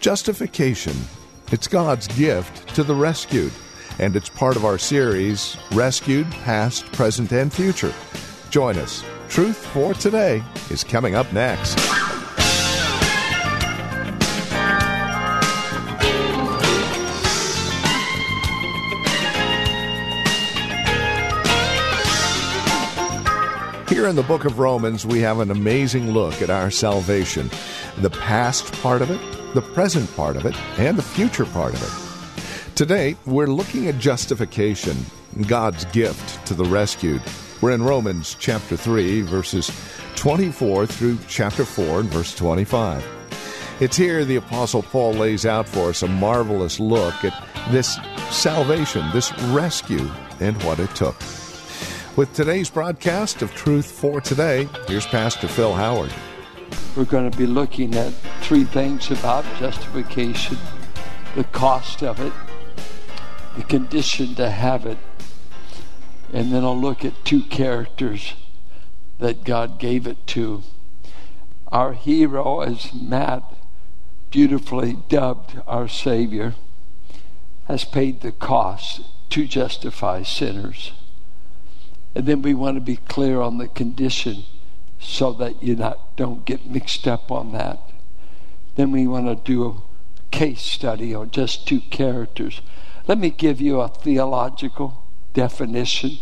Justification. It's God's gift to the rescued, and it's part of our series, Rescued, Past, Present, and Future. Join us. Truth for Today is coming up next. Here in the book of Romans, we have an amazing look at our salvation the past part of it, the present part of it, and the future part of it. Today, we're looking at justification, God's gift to the rescued. We're in Romans chapter 3, verses 24 through chapter 4 and verse 25. It's here the Apostle Paul lays out for us a marvelous look at this salvation, this rescue, and what it took. With today's broadcast of Truth for Today, here's Pastor Phil Howard. We're going to be looking at three things about justification the cost of it, the condition to have it, and then I'll look at two characters that God gave it to. Our hero, as Matt beautifully dubbed our Savior, has paid the cost to justify sinners. And then we want to be clear on the condition so that you not don't get mixed up on that. Then we want to do a case study on just two characters. Let me give you a theological definition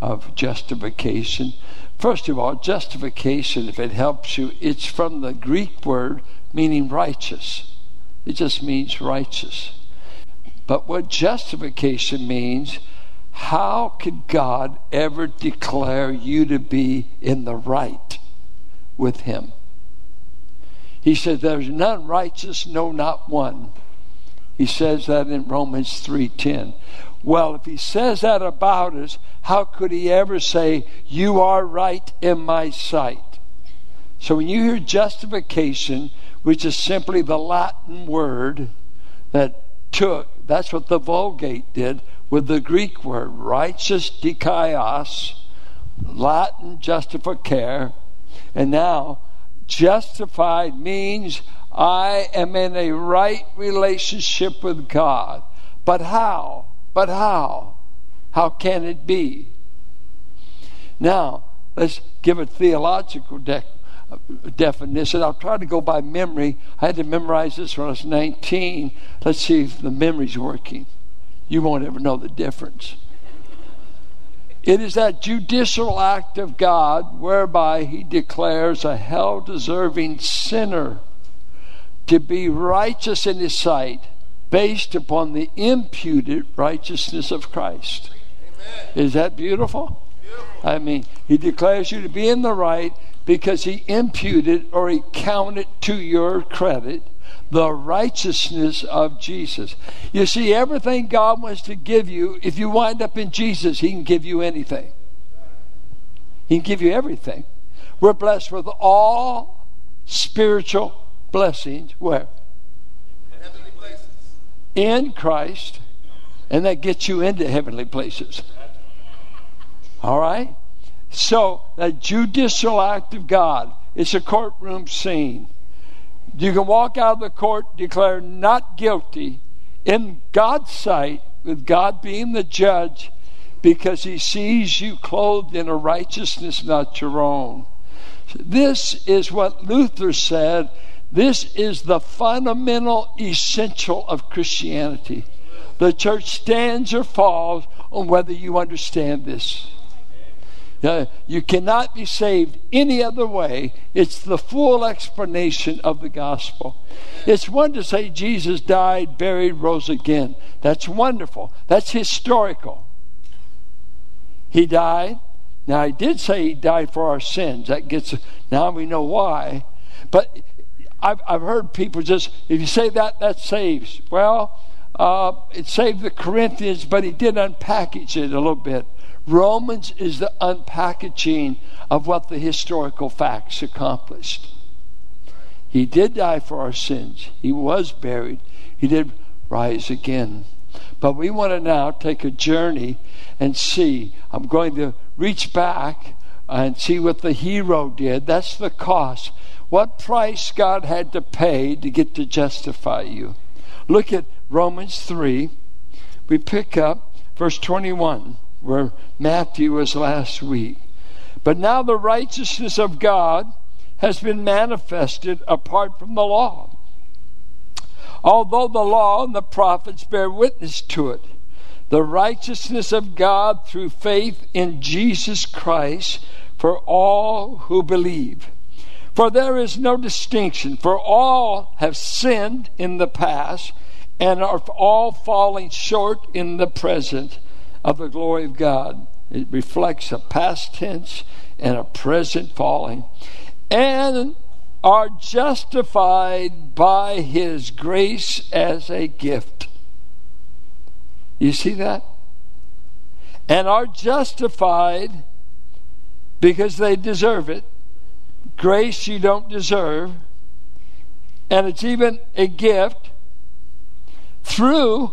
of justification. First of all, justification, if it helps you, it's from the Greek word meaning righteous. It just means righteous. But what justification means how could God ever declare you to be in the right with Him? He said, There's none righteous, no, not one. He says that in Romans 3:10. Well, if he says that about us, how could he ever say, You are right in my sight? So when you hear justification, which is simply the Latin word that took, that's what the Vulgate did, with the Greek word righteous dikaios, Latin justificare, and now justified means I am in a right relationship with God. But how? But how? How can it be? Now, let's give a theological de- uh, definition. I'll try to go by memory. I had to memorize this when I was 19. Let's see if the memory's working you won't ever know the difference. It is that judicial act of God whereby He declares a hell deserving sinner to be righteous in His sight based upon the imputed righteousness of Christ. Amen. Is that beautiful? beautiful? I mean, He declares you to be in the right because He imputed or He counted to your credit the righteousness of Jesus. You see, everything God wants to give you, if you wind up in Jesus, He can give you anything. He can give you everything. We're blessed with all spiritual blessings. Where? In heavenly places. In Christ. And that gets you into heavenly places. All right? So, the judicial act of God, it's a courtroom scene. You can walk out of the court declared not guilty in God's sight, with God being the judge, because he sees you clothed in a righteousness not your own. This is what Luther said. This is the fundamental essential of Christianity. The church stands or falls on whether you understand this. You cannot be saved any other way. It's the full explanation of the gospel. It's one to say Jesus died, buried, rose again. That's wonderful. That's historical. He died. Now, he did say he died for our sins. That gets, now we know why. But I've, I've heard people just, if you say that, that saves. Well, uh, it saved the Corinthians, but he did unpackage it a little bit. Romans is the unpackaging of what the historical facts accomplished. He did die for our sins. He was buried. He did rise again. But we want to now take a journey and see. I'm going to reach back and see what the hero did. That's the cost. What price God had to pay to get to justify you. Look at Romans 3. We pick up verse 21, where Matthew was last week. But now the righteousness of God has been manifested apart from the law. Although the law and the prophets bear witness to it, the righteousness of God through faith in Jesus Christ for all who believe. For there is no distinction, for all have sinned in the past and are all falling short in the present of the glory of God. It reflects a past tense and a present falling. And are justified by his grace as a gift. You see that? And are justified because they deserve it. Grace you don't deserve. And it's even a gift through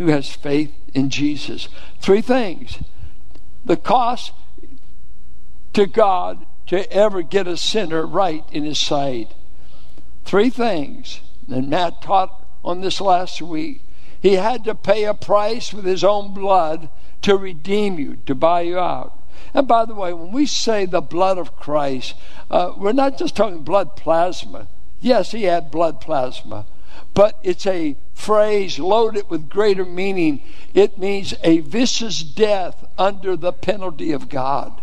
who has faith in Jesus. Three things the cost to God to ever get a sinner right in his sight. Three things, and Matt taught on this last week. He had to pay a price with his own blood to redeem you, to buy you out. And by the way, when we say the blood of Christ, uh, we're not just talking blood plasma. Yes, he had blood plasma, but it's a phrase loaded with greater meaning. It means a vicious death under the penalty of God.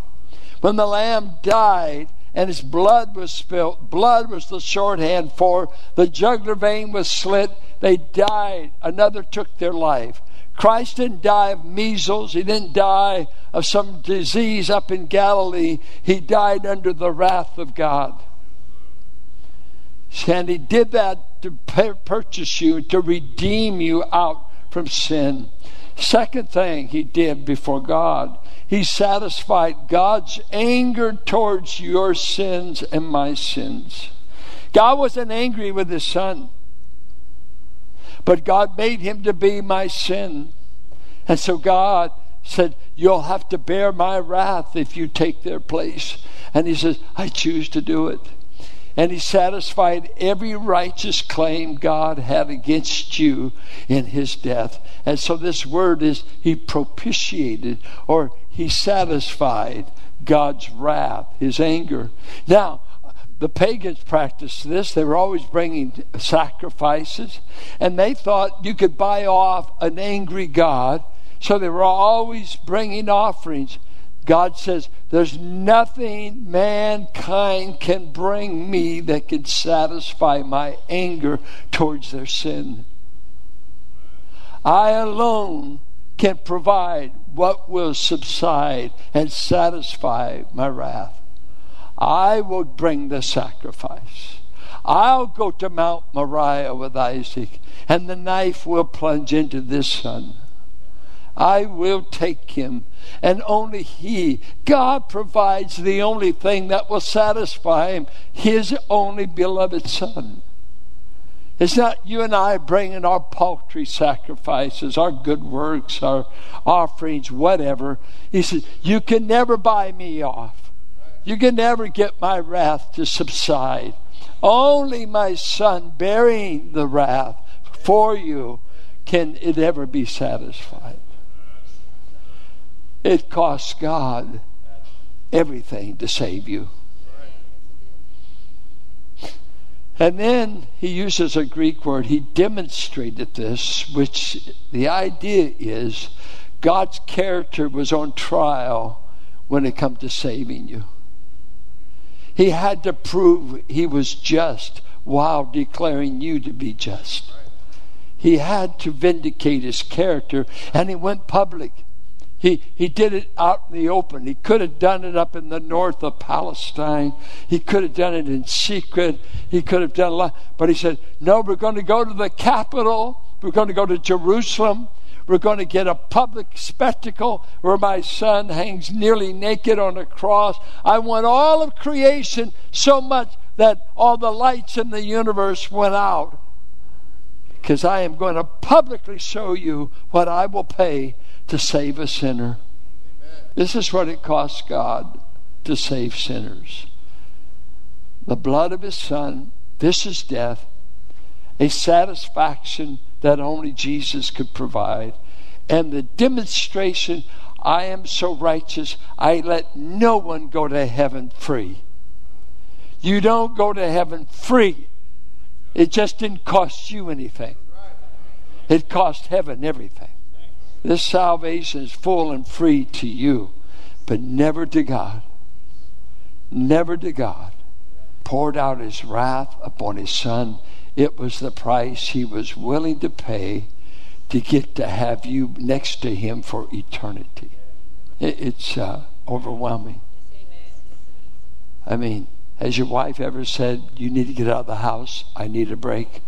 When the lamb died and his blood was spilt, blood was the shorthand for the jugular vein was slit, they died. Another took their life. Christ didn't die of measles. He didn't die of some disease up in Galilee. He died under the wrath of God. And he did that to purchase you, to redeem you out from sin. Second thing he did before God, he satisfied God's anger towards your sins and my sins. God wasn't angry with his son, but God made him to be my sin. And so God said, You'll have to bear my wrath if you take their place. And he says, I choose to do it. And he satisfied every righteous claim God had against you in his death. And so this word is he propitiated or he satisfied God's wrath, his anger. Now, the pagans practiced this. They were always bringing sacrifices, and they thought you could buy off an angry God. So they were always bringing offerings. God says, There's nothing mankind can bring me that can satisfy my anger towards their sin. I alone can provide what will subside and satisfy my wrath. I will bring the sacrifice. I'll go to Mount Moriah with Isaac, and the knife will plunge into this son. I will take him, and only he. God provides the only thing that will satisfy him, his only beloved son. It's not you and I bringing our paltry sacrifices, our good works, our offerings, whatever. He says, You can never buy me off. You can never get my wrath to subside. Only my son bearing the wrath for you can it ever be satisfied. It costs God everything to save you. And then he uses a Greek word. He demonstrated this, which the idea is God's character was on trial when it come to saving you. He had to prove he was just while declaring you to be just. He had to vindicate his character, and he went public. He, he did it out in the open. He could have done it up in the north of Palestine. He could have done it in secret. He could have done a lot. But he said, No, we're going to go to the capital. We're going to go to Jerusalem. We're going to get a public spectacle where my son hangs nearly naked on a cross. I want all of creation so much that all the lights in the universe went out. Because I am going to publicly show you what I will pay to save a sinner. This is what it costs God to save sinners. The blood of his son, this is death, a satisfaction that only Jesus could provide, and the demonstration I am so righteous, I let no one go to heaven free. You don't go to heaven free. It just didn't cost you anything. It cost heaven everything. This salvation is full and free to you, but never to God. Never to God. Poured out his wrath upon his son. It was the price he was willing to pay to get to have you next to him for eternity. It's uh, overwhelming. I mean, has your wife ever said, You need to get out of the house? I need a break?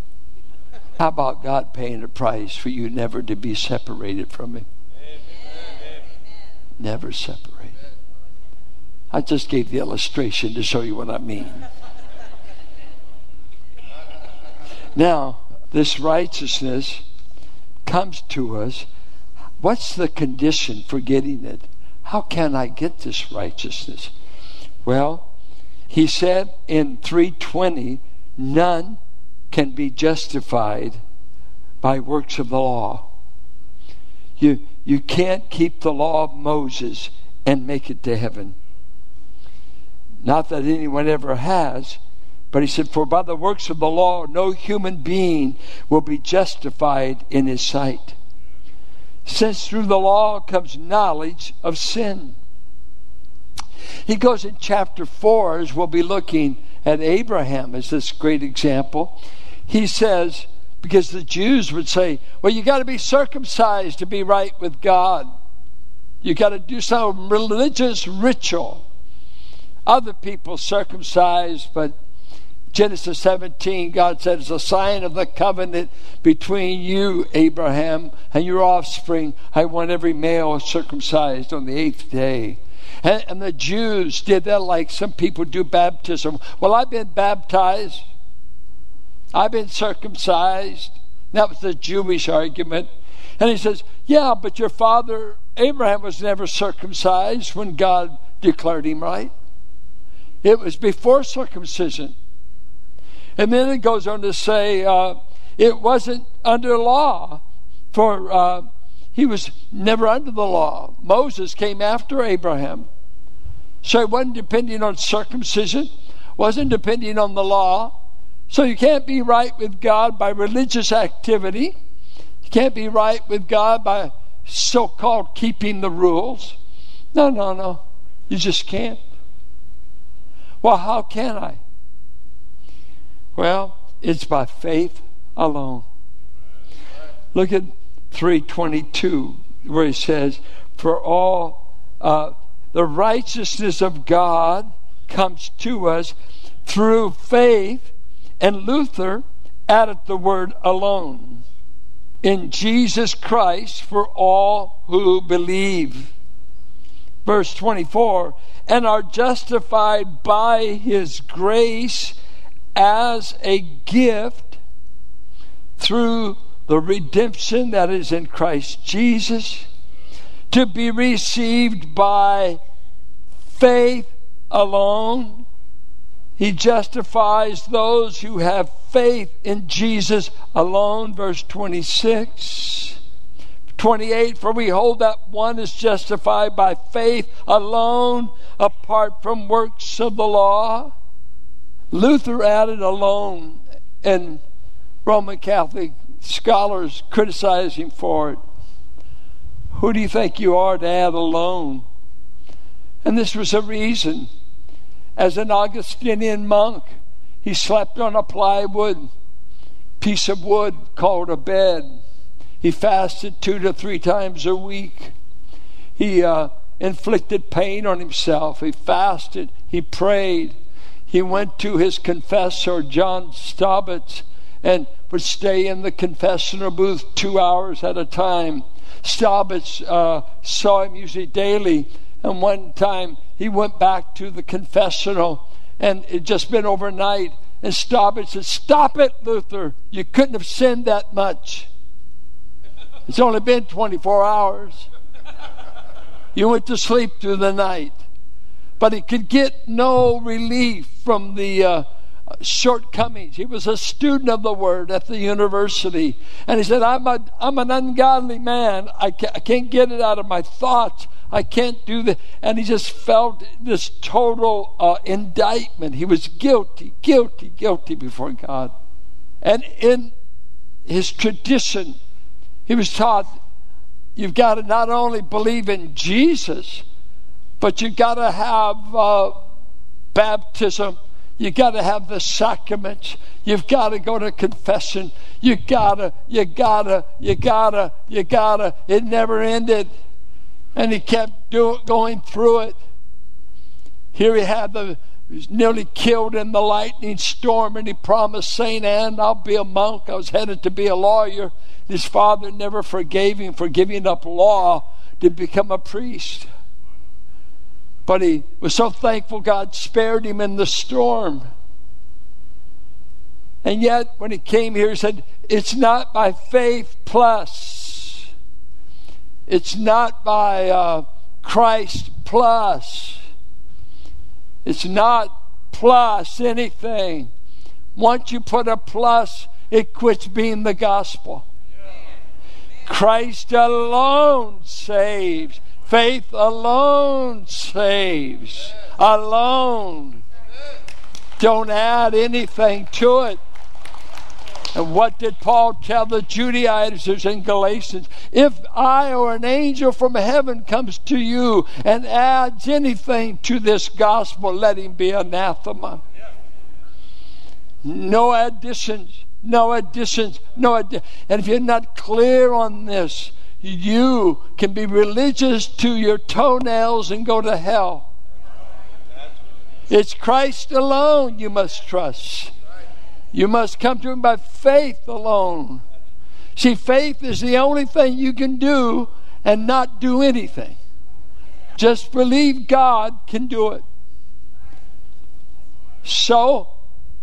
How about God paying a price for you never to be separated from Him? Amen. Never separated. I just gave the illustration to show you what I mean. now, this righteousness comes to us. What's the condition for getting it? How can I get this righteousness? Well, he said in 320, none can be justified by works of the law. You, you can't keep the law of Moses and make it to heaven. Not that anyone ever has, but he said, For by the works of the law, no human being will be justified in his sight. Since through the law comes knowledge of sin. He goes in chapter 4, as we'll be looking at Abraham as this great example he says, because the Jews would say, well, you got to be circumcised to be right with God. You got to do some religious ritual. Other people circumcised, but Genesis 17, God said, it's a sign of the covenant between you, Abraham, and your offspring. I want every male circumcised on the eighth day. And, and the Jews did that like some people do baptism. Well, I've been baptized. I've been circumcised. That was the Jewish argument. And he says, Yeah, but your father Abraham was never circumcised when God declared him right. It was before circumcision. And then it goes on to say, uh, it wasn't under law, for uh, he was never under the law. Moses came after Abraham. So it wasn't depending on circumcision, wasn't depending on the law. So you can't be right with God by religious activity. You can't be right with God by so called keeping the rules. No, no, no. You just can't. Well, how can I? Well, it's by faith alone. Look at 322, where he says, For all uh, the righteousness of God comes to us through faith and Luther added the word alone. In Jesus Christ for all who believe. Verse 24, and are justified by his grace as a gift through the redemption that is in Christ Jesus to be received by faith alone he justifies those who have faith in Jesus alone. Verse 26. 28 For we hold that one is justified by faith alone, apart from works of the law. Luther added alone, and Roman Catholic scholars criticize him for it. Who do you think you are to add alone? And this was a reason. As an Augustinian monk, he slept on a plywood piece of wood called a bed. He fasted two to three times a week. He uh, inflicted pain on himself. He fasted. He prayed. He went to his confessor, John Staupitz, and would stay in the confessional booth two hours at a time. Staupitz uh, saw him usually daily, and one time he went back to the confessional, and it just been overnight. And Staupitz said, Stop it, Luther. You couldn't have sinned that much. It's only been 24 hours. You went to sleep through the night. But he could get no relief from the uh, shortcomings. He was a student of the Word at the university. And he said, I'm, a, I'm an ungodly man. I I can't get it out of my thoughts. I can't do that. And he just felt this total uh, indictment. He was guilty, guilty, guilty before God. And in his tradition, he was taught you've got to not only believe in Jesus, but you've got to have uh, baptism. You've got to have the sacraments. You've got to go to confession. You gotta, you gotta, you gotta, you gotta. It never ended. And he kept do, going through it. Here he had the he was nearly killed in the lightning storm, and he promised St. Anne, I'll be a monk. I was headed to be a lawyer. His father never forgave him for giving up law to become a priest. But he was so thankful God spared him in the storm. And yet, when he came here, he said, It's not by faith plus, it's not by uh, Christ plus, it's not plus anything. Once you put a plus, it quits being the gospel. Christ alone saves. Faith alone saves. Alone. Don't add anything to it. And what did Paul tell the Judaizers in Galatians? If I or an angel from heaven comes to you and adds anything to this gospel, let him be anathema. No additions, no additions, no additions. And if you're not clear on this, you can be religious to your toenails and go to hell. It's Christ alone you must trust. You must come to Him by faith alone. See, faith is the only thing you can do and not do anything. Just believe God can do it. So,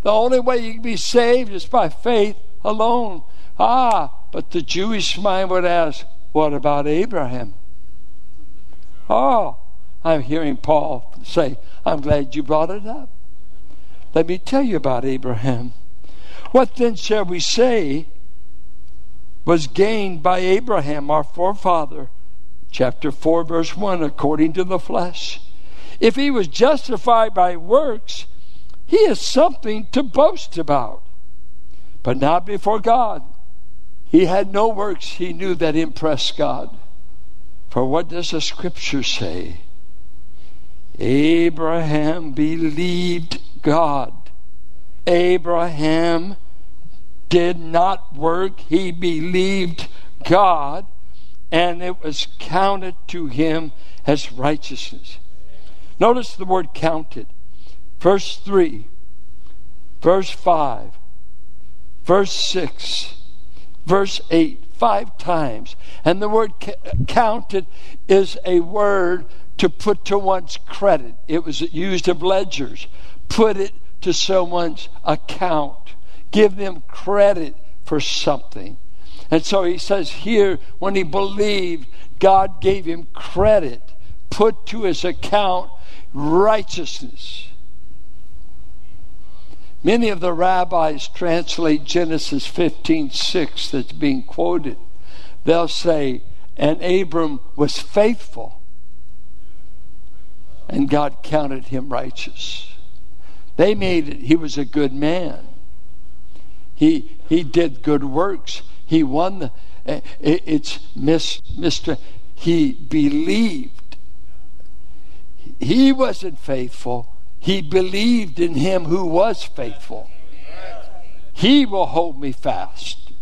the only way you can be saved is by faith alone. Ah, but the Jewish mind would ask, what about Abraham? Oh, I'm hearing Paul say, I'm glad you brought it up. Let me tell you about Abraham. What then shall we say was gained by Abraham, our forefather? Chapter 4, verse 1, according to the flesh. If he was justified by works, he is something to boast about, but not before God. He had no works he knew that impressed God. For what does the scripture say? Abraham believed God. Abraham did not work, he believed God, and it was counted to him as righteousness. Notice the word counted. Verse 3, verse 5, verse 6 verse 8 five times. And the word counted is a word to put to one's credit. It was used of ledgers. Put it to someone's account. Give them credit for something. And so he says here, when he believed, God gave him credit, put to his account righteousness. Many of the rabbis translate Genesis 15 6 that's being quoted. They'll say, and Abram was faithful, and God counted him righteous. They made it, he was a good man. He, he did good works. He won the, eh, it's Miss, Mr. He believed. He wasn't faithful. He believed in him who was faithful. He will hold me fast.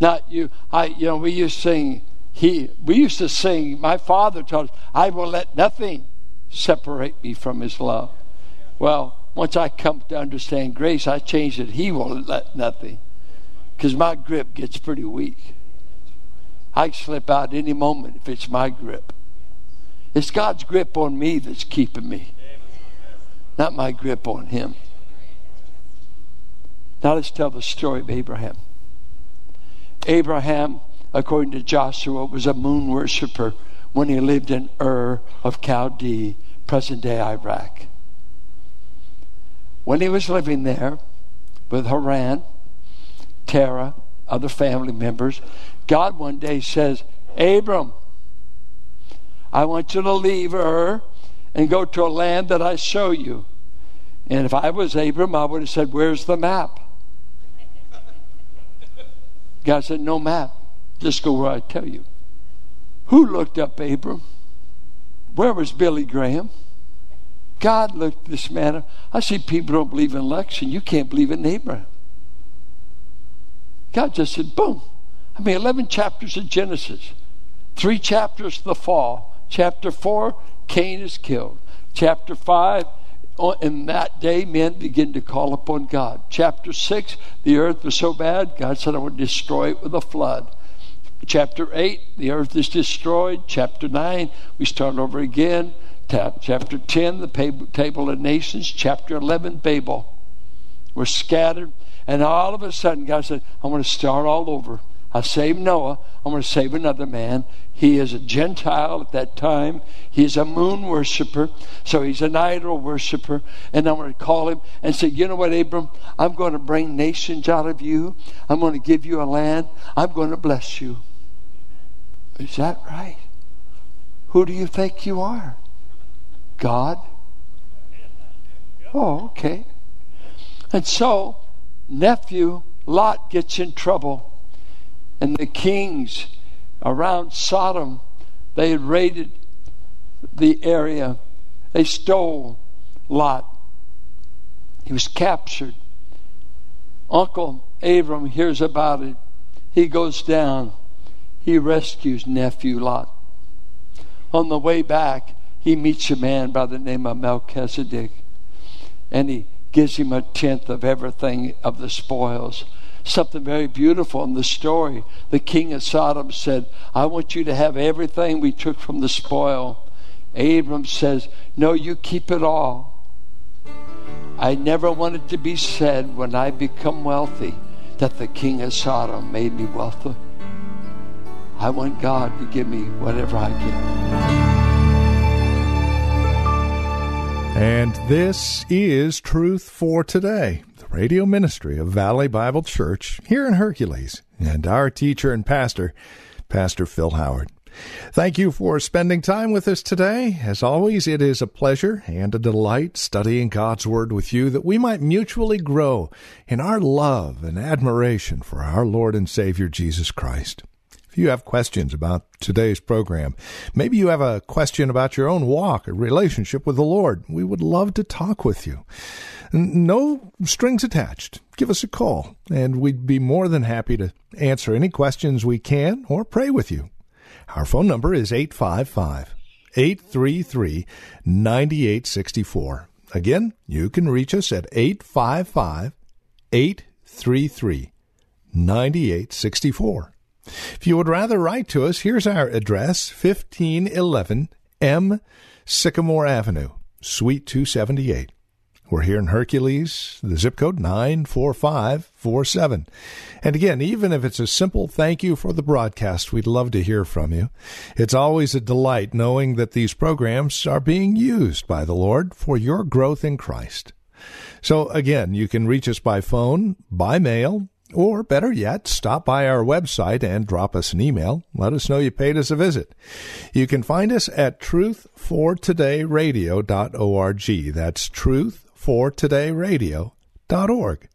Not you. I, you know, we used to sing, he, we used to sing, my father told us, I will let nothing separate me from his love. Well, once I come to understand grace, I change it. He won't let nothing. Because my grip gets pretty weak. I slip out any moment if it's my grip. It's God's grip on me that's keeping me, not my grip on Him. Now let's tell the story of Abraham. Abraham, according to Joshua, was a moon worshiper when he lived in Ur of Chaldee, present day Iraq. When he was living there with Haran, Terah, other family members, God one day says, Abram, I want you to leave Ur and go to a land that I show you. And if I was Abram, I would have said, Where's the map? God said, No map. Just go where I tell you. Who looked up Abram? Where was Billy Graham? God looked this man. I see people don't believe in election. You can't believe in Abraham. God just said, boom. I mean, 11 chapters of Genesis, three chapters the fall. Chapter 4, Cain is killed. Chapter 5, in that day, men begin to call upon God. Chapter 6, the earth was so bad, God said, I would destroy it with a flood. Chapter 8, the earth is destroyed. Chapter 9, we start over again. Chapter 10, the table of nations. Chapter 11, Babel. We're scattered. And all of a sudden, God said, I'm going to start all over. I saved Noah. I'm going to save another man. He is a Gentile at that time. He's a moon worshiper. So he's an idol worshiper. And I'm going to call him and say, You know what, Abram? I'm going to bring nations out of you. I'm going to give you a land. I'm going to bless you. Is that right? Who do you think you are? God? Oh, okay. And so, nephew Lot gets in trouble. And the kings around Sodom, they raided the area. They stole Lot. He was captured. Uncle Abram hears about it. He goes down. He rescues nephew Lot. On the way back, he meets a man by the name of Melchizedek. And he gives him a tenth of everything of the spoils. Something very beautiful in the story. The king of Sodom said, I want you to have everything we took from the spoil. Abram says, No, you keep it all. I never want it to be said when I become wealthy that the king of Sodom made me wealthy. I want God to give me whatever I get. And this is Truth for Today, the radio ministry of Valley Bible Church here in Hercules, and our teacher and pastor, Pastor Phil Howard. Thank you for spending time with us today. As always, it is a pleasure and a delight studying God's Word with you that we might mutually grow in our love and admiration for our Lord and Savior Jesus Christ you have questions about today's program, maybe you have a question about your own walk or relationship with the Lord, we would love to talk with you. No strings attached. Give us a call, and we'd be more than happy to answer any questions we can or pray with you. Our phone number is 855 833 9864. Again, you can reach us at 855 833 9864. If you would rather write to us, here's our address 1511 M Sycamore Avenue, Suite 278. We're here in Hercules, the zip code 94547. And again, even if it's a simple thank you for the broadcast, we'd love to hear from you. It's always a delight knowing that these programs are being used by the Lord for your growth in Christ. So again, you can reach us by phone, by mail, or better yet, stop by our website and drop us an email. Let us know you paid us a visit. You can find us at truthfortodayradio.org. That's truth truthfortodayradio.org.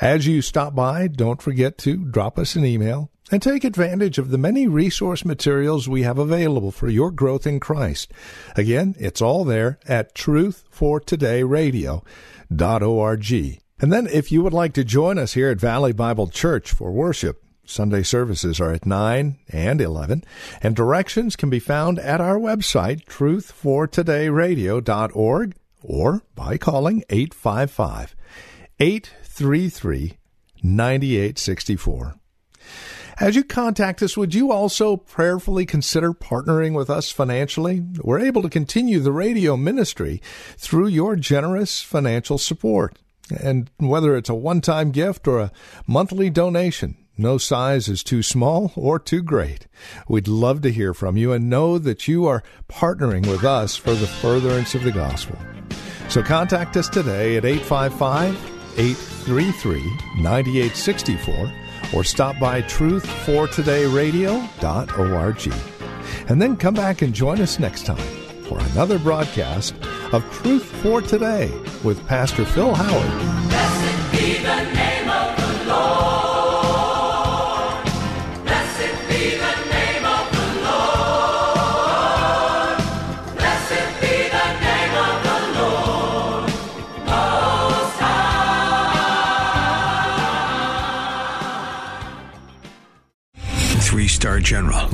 As you stop by, don't forget to drop us an email and take advantage of the many resource materials we have available for your growth in Christ. Again, it's all there at truthfortodayradio.org. And then if you would like to join us here at Valley Bible Church for worship, Sunday services are at 9 and 11, and directions can be found at our website, truthfortodayradio.org, or by calling 855 833 9864. As you contact us, would you also prayerfully consider partnering with us financially? We're able to continue the radio ministry through your generous financial support. And whether it's a one time gift or a monthly donation, no size is too small or too great. We'd love to hear from you and know that you are partnering with us for the furtherance of the gospel. So contact us today at 855 833 9864 or stop by truthfortodayradio.org. And then come back and join us next time for another broadcast of Truth for Today with Pastor Phil Howard.